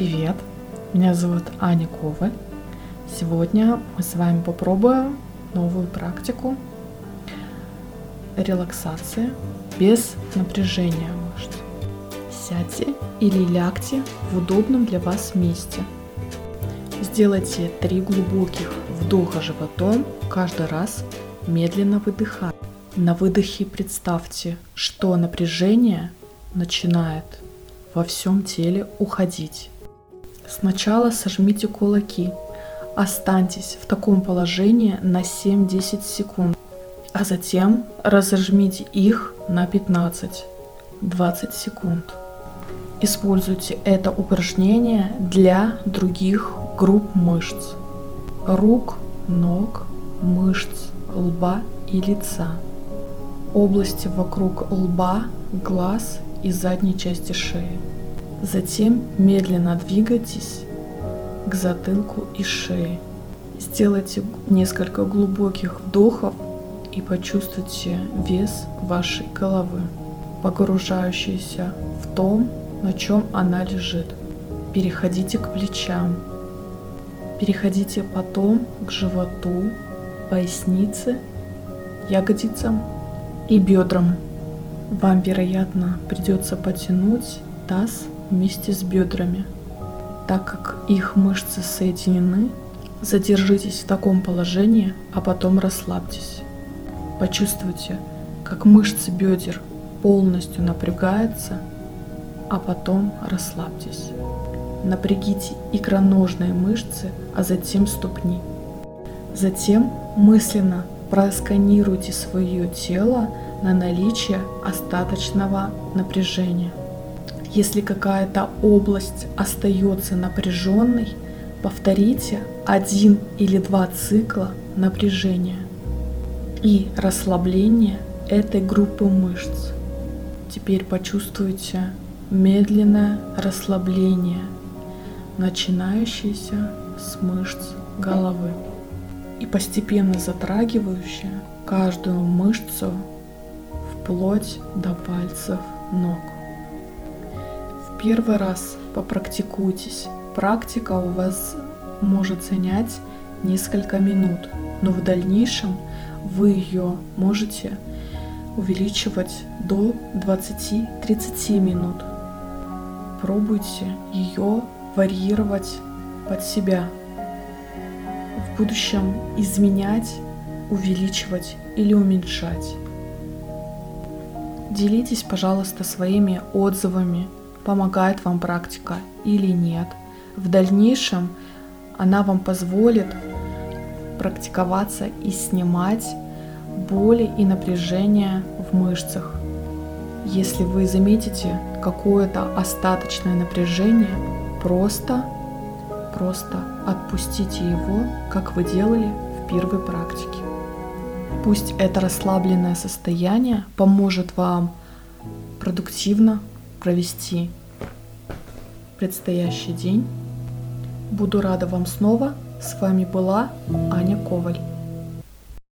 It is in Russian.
привет! Меня зовут Аня Коваль. Сегодня мы с вами попробуем новую практику релаксации без напряжения мышц. Сядьте или лягте в удобном для вас месте. Сделайте три глубоких вдоха животом, каждый раз медленно выдыхая. На выдохе представьте, что напряжение начинает во всем теле уходить. Сначала сожмите кулаки. Останьтесь в таком положении на 7-10 секунд, а затем разожмите их на 15-20 секунд. Используйте это упражнение для других групп мышц. Рук, ног, мышц, лба и лица. Области вокруг лба, глаз и задней части шеи. Затем медленно двигайтесь к затылку и шее. Сделайте несколько глубоких вдохов и почувствуйте вес вашей головы, погружающийся в том, на чем она лежит. Переходите к плечам. Переходите потом к животу, пояснице, ягодицам и бедрам. Вам, вероятно, придется потянуть таз вместе с бедрами. Так как их мышцы соединены, задержитесь в таком положении, а потом расслабьтесь. Почувствуйте, как мышцы бедер полностью напрягаются, а потом расслабьтесь. Напрягите икроножные мышцы, а затем ступни. Затем мысленно просканируйте свое тело на наличие остаточного напряжения. Если какая-то область остается напряженной, повторите один или два цикла напряжения и расслабления этой группы мышц. Теперь почувствуйте медленное расслабление, начинающееся с мышц головы и постепенно затрагивающее каждую мышцу вплоть до пальцев ног. Первый раз попрактикуйтесь. Практика у вас может занять несколько минут, но в дальнейшем вы ее можете увеличивать до 20-30 минут. Пробуйте ее варьировать под себя. В будущем изменять, увеличивать или уменьшать. Делитесь, пожалуйста, своими отзывами, помогает вам практика или нет. В дальнейшем она вам позволит практиковаться и снимать боли и напряжение в мышцах. Если вы заметите какое-то остаточное напряжение, просто, просто отпустите его, как вы делали в первой практике. Пусть это расслабленное состояние поможет вам продуктивно провести предстоящий день. Буду рада вам снова. С вами была Аня Коваль.